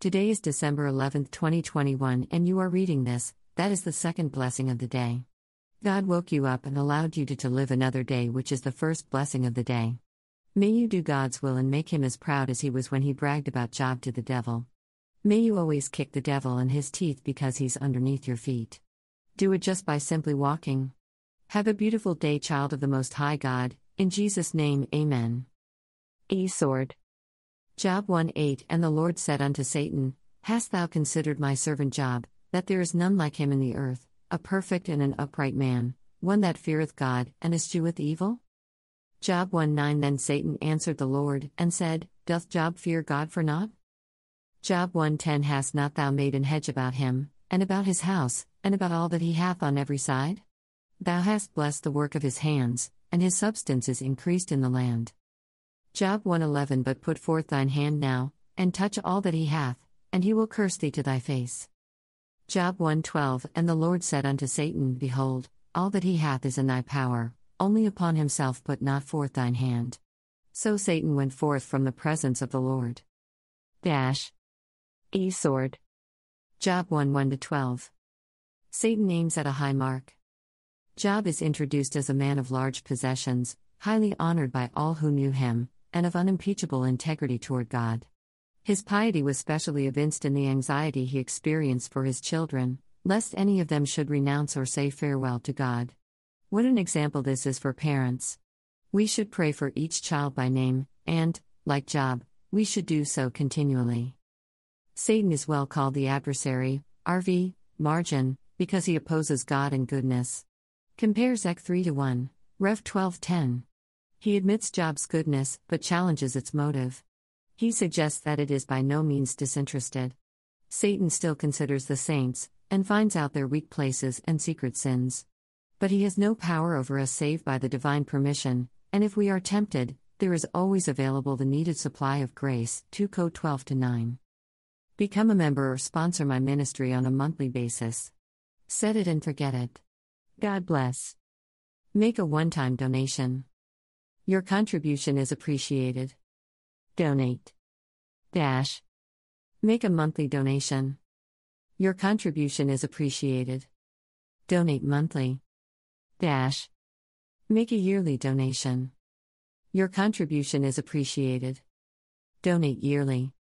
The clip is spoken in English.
Today is December 11, 2021, and you are reading this. That is the second blessing of the day. God woke you up and allowed you to, to live another day, which is the first blessing of the day. May you do God's will and make him as proud as he was when he bragged about Job to the devil. May you always kick the devil in his teeth because he's underneath your feet. Do it just by simply walking. Have a beautiful day, child of the Most High God, in Jesus' name, Amen. Sword. Job 1 8 And the Lord said unto Satan, Hast thou considered my servant Job, that there is none like him in the earth, a perfect and an upright man, one that feareth God, and escheweth evil? Job 1 9 Then Satan answered the Lord, and said, Doth Job fear God for naught? Job 1 10 Hast not thou made an hedge about him, and about his house, and about all that he hath on every side? Thou hast blessed the work of his hands, and his substance is increased in the land. Job 111 But put forth thine hand now, and touch all that he hath, and he will curse thee to thy face. Job 112 And the Lord said unto Satan, Behold, all that he hath is in thy power, only upon himself put not forth thine hand. So Satan went forth from the presence of the Lord. Dash. E sword. Job 1 1 12. Satan aims at a high mark. Job is introduced as a man of large possessions, highly honored by all who knew him, and of unimpeachable integrity toward God. His piety was specially evinced in the anxiety he experienced for his children, lest any of them should renounce or say farewell to God. What an example this is for parents. We should pray for each child by name, and, like Job, we should do so continually. Satan is well called the adversary, RV, margin, because he opposes God and goodness. Compare Zech 3 to 1, Rev 12:10. He admits Job's goodness, but challenges its motive. He suggests that it is by no means disinterested. Satan still considers the saints, and finds out their weak places and secret sins. But he has no power over us save by the divine permission, and if we are tempted, there is always available the needed supply of grace. 2 Co 12 to 9. Become a member or sponsor my ministry on a monthly basis. Set it and forget it. God bless. Make a one time donation. Your contribution is appreciated. Donate. Dash. Make a monthly donation. Your contribution is appreciated. Donate monthly. Dash. Make a yearly donation. Your contribution is appreciated. Donate yearly.